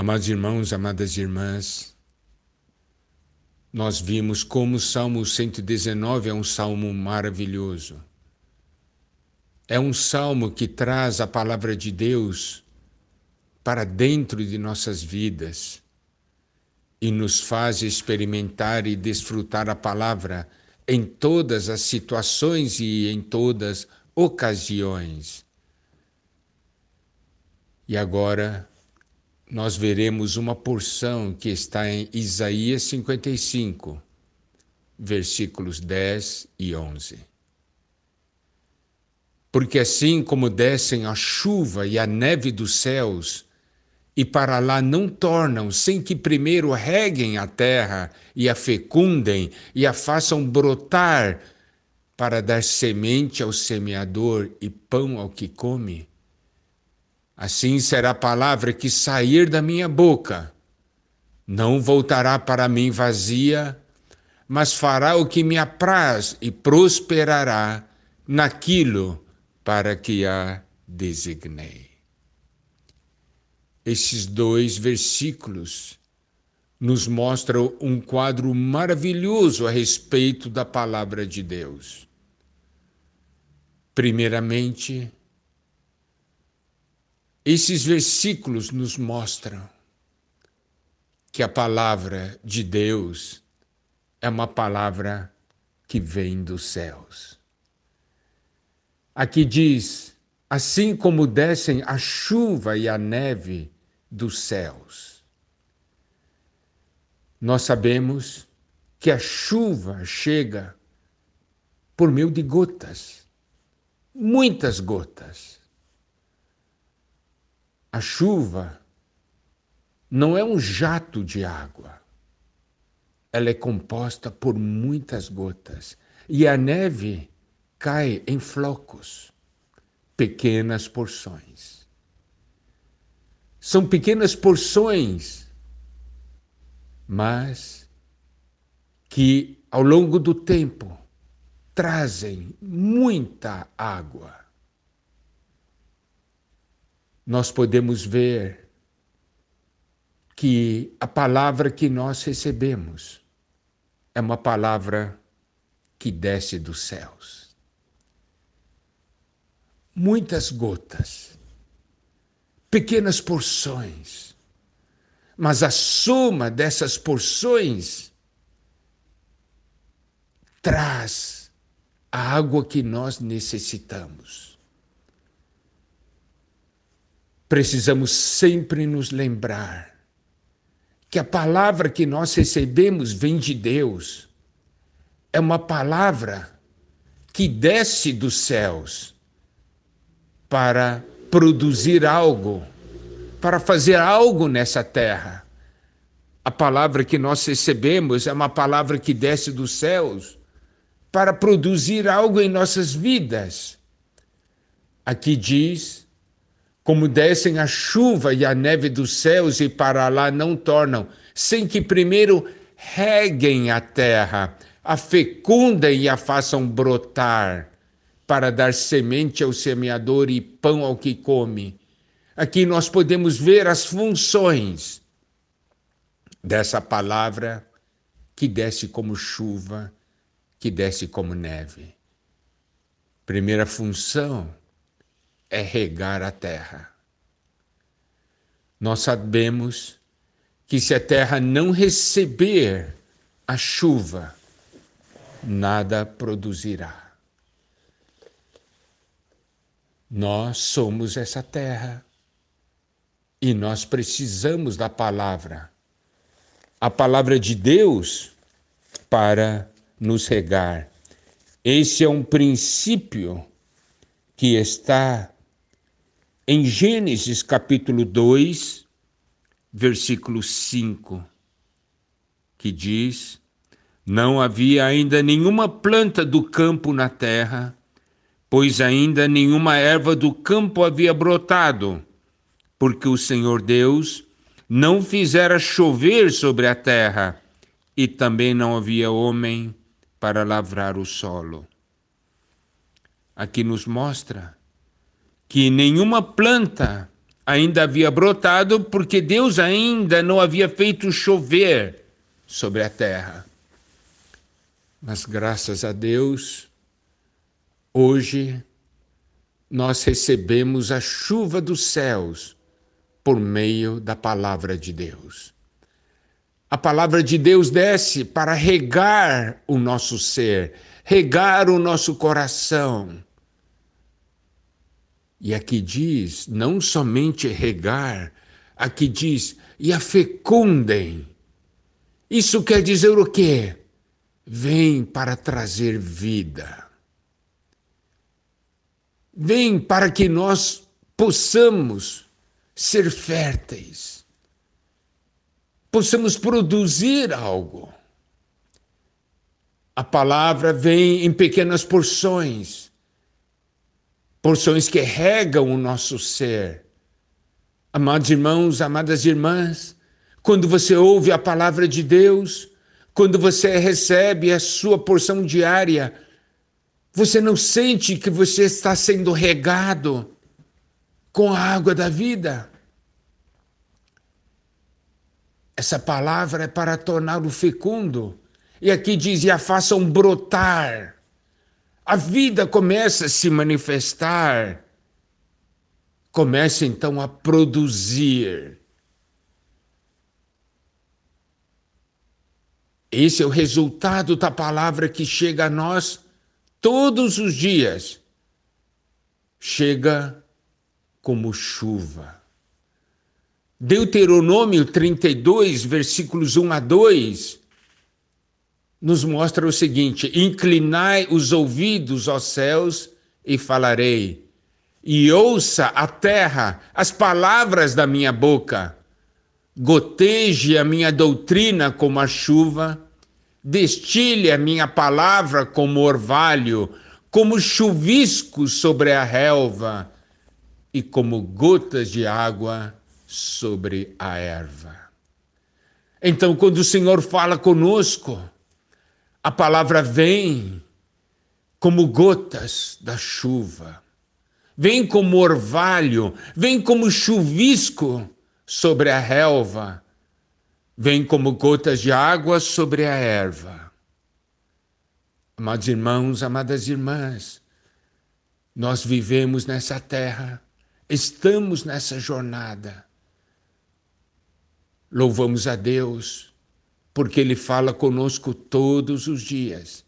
Amados irmãos, amadas irmãs, nós vimos como o Salmo 119 é um salmo maravilhoso. É um salmo que traz a palavra de Deus para dentro de nossas vidas e nos faz experimentar e desfrutar a palavra em todas as situações e em todas ocasiões. E agora nós veremos uma porção que está em Isaías 55, versículos 10 e 11. Porque assim como descem a chuva e a neve dos céus, e para lá não tornam sem que primeiro reguem a terra e a fecundem e a façam brotar para dar semente ao semeador e pão ao que come, Assim será a palavra que sair da minha boca. Não voltará para mim vazia, mas fará o que me apraz e prosperará naquilo para que a designei. Esses dois versículos nos mostram um quadro maravilhoso a respeito da palavra de Deus. Primeiramente, esses versículos nos mostram que a palavra de Deus é uma palavra que vem dos céus. Aqui diz: assim como descem a chuva e a neve dos céus. Nós sabemos que a chuva chega por meio de gotas, muitas gotas. A chuva não é um jato de água. Ela é composta por muitas gotas. E a neve cai em flocos, pequenas porções. São pequenas porções, mas que ao longo do tempo trazem muita água nós podemos ver que a palavra que nós recebemos é uma palavra que desce dos céus. Muitas gotas, pequenas porções, mas a soma dessas porções traz a água que nós necessitamos precisamos sempre nos lembrar que a palavra que nós recebemos vem de Deus. É uma palavra que desce dos céus para produzir algo, para fazer algo nessa terra. A palavra que nós recebemos é uma palavra que desce dos céus para produzir algo em nossas vidas. Aqui diz como descem a chuva e a neve dos céus e para lá não tornam, sem que primeiro reguem a terra, a fecundem e a façam brotar, para dar semente ao semeador e pão ao que come. Aqui nós podemos ver as funções dessa palavra que desce como chuva, que desce como neve. Primeira função é regar a terra. Nós sabemos que se a terra não receber a chuva, nada produzirá. Nós somos essa terra e nós precisamos da palavra, a palavra de Deus para nos regar. Esse é um princípio que está em Gênesis capítulo 2, versículo 5, que diz: Não havia ainda nenhuma planta do campo na terra, pois ainda nenhuma erva do campo havia brotado, porque o Senhor Deus não fizera chover sobre a terra, e também não havia homem para lavrar o solo. Aqui nos mostra que nenhuma planta ainda havia brotado, porque Deus ainda não havia feito chover sobre a terra. Mas graças a Deus, hoje nós recebemos a chuva dos céus por meio da palavra de Deus. A palavra de Deus desce para regar o nosso ser, regar o nosso coração. E aqui diz, não somente regar, aqui diz, e a fecundem. Isso quer dizer o quê? Vem para trazer vida. Vem para que nós possamos ser férteis, possamos produzir algo. A palavra vem em pequenas porções, porções que regam o nosso ser. Amados irmãos, amadas irmãs, quando você ouve a palavra de Deus, quando você recebe a sua porção diária, você não sente que você está sendo regado com a água da vida? Essa palavra é para torná-lo fecundo. E aqui diz: e a façam brotar. A vida começa a se manifestar. Começa então a produzir. Esse é o resultado da palavra que chega a nós todos os dias. Chega como chuva. Deuteronômio 32, versículos 1 a 2, nos mostra o seguinte: Inclinai os ouvidos aos céus e falarei, e ouça a terra as palavras da minha boca goteje a minha doutrina como a chuva, destile a minha palavra como orvalho, como chuvisco sobre a relva e como gotas de água sobre a erva. Então, quando o Senhor fala conosco, a palavra vem como gotas da chuva, vem como orvalho, vem como chuvisco sobre a relva, vem como gotas de água sobre a erva. Amados irmãos, amadas irmãs, nós vivemos nessa terra, estamos nessa jornada. Louvamos a Deus, porque Ele fala conosco todos os dias.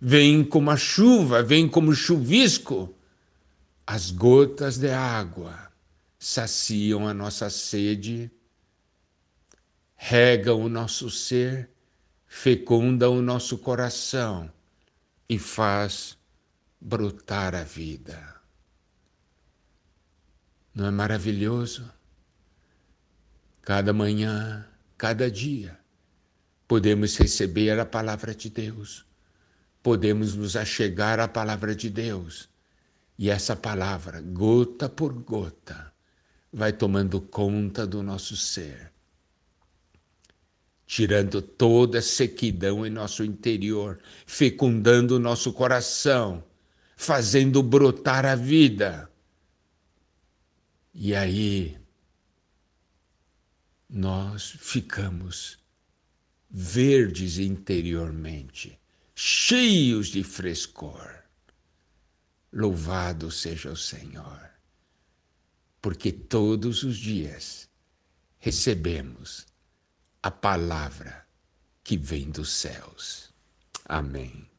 Vem como a chuva, vem como chuvisco, as gotas de água saciam a nossa sede, regam o nosso ser, fecundam o nosso coração e faz brotar a vida. Não é maravilhoso? Cada manhã, cada dia, podemos receber a palavra de Deus, podemos nos achegar à palavra de Deus, e essa palavra, gota por gota, vai tomando conta do nosso ser, tirando toda a sequidão em nosso interior, fecundando o nosso coração, fazendo brotar a vida. E aí nós ficamos verdes interiormente, cheios de frescor. Louvado seja o Senhor porque todos os dias recebemos a palavra que vem dos céus. Amém.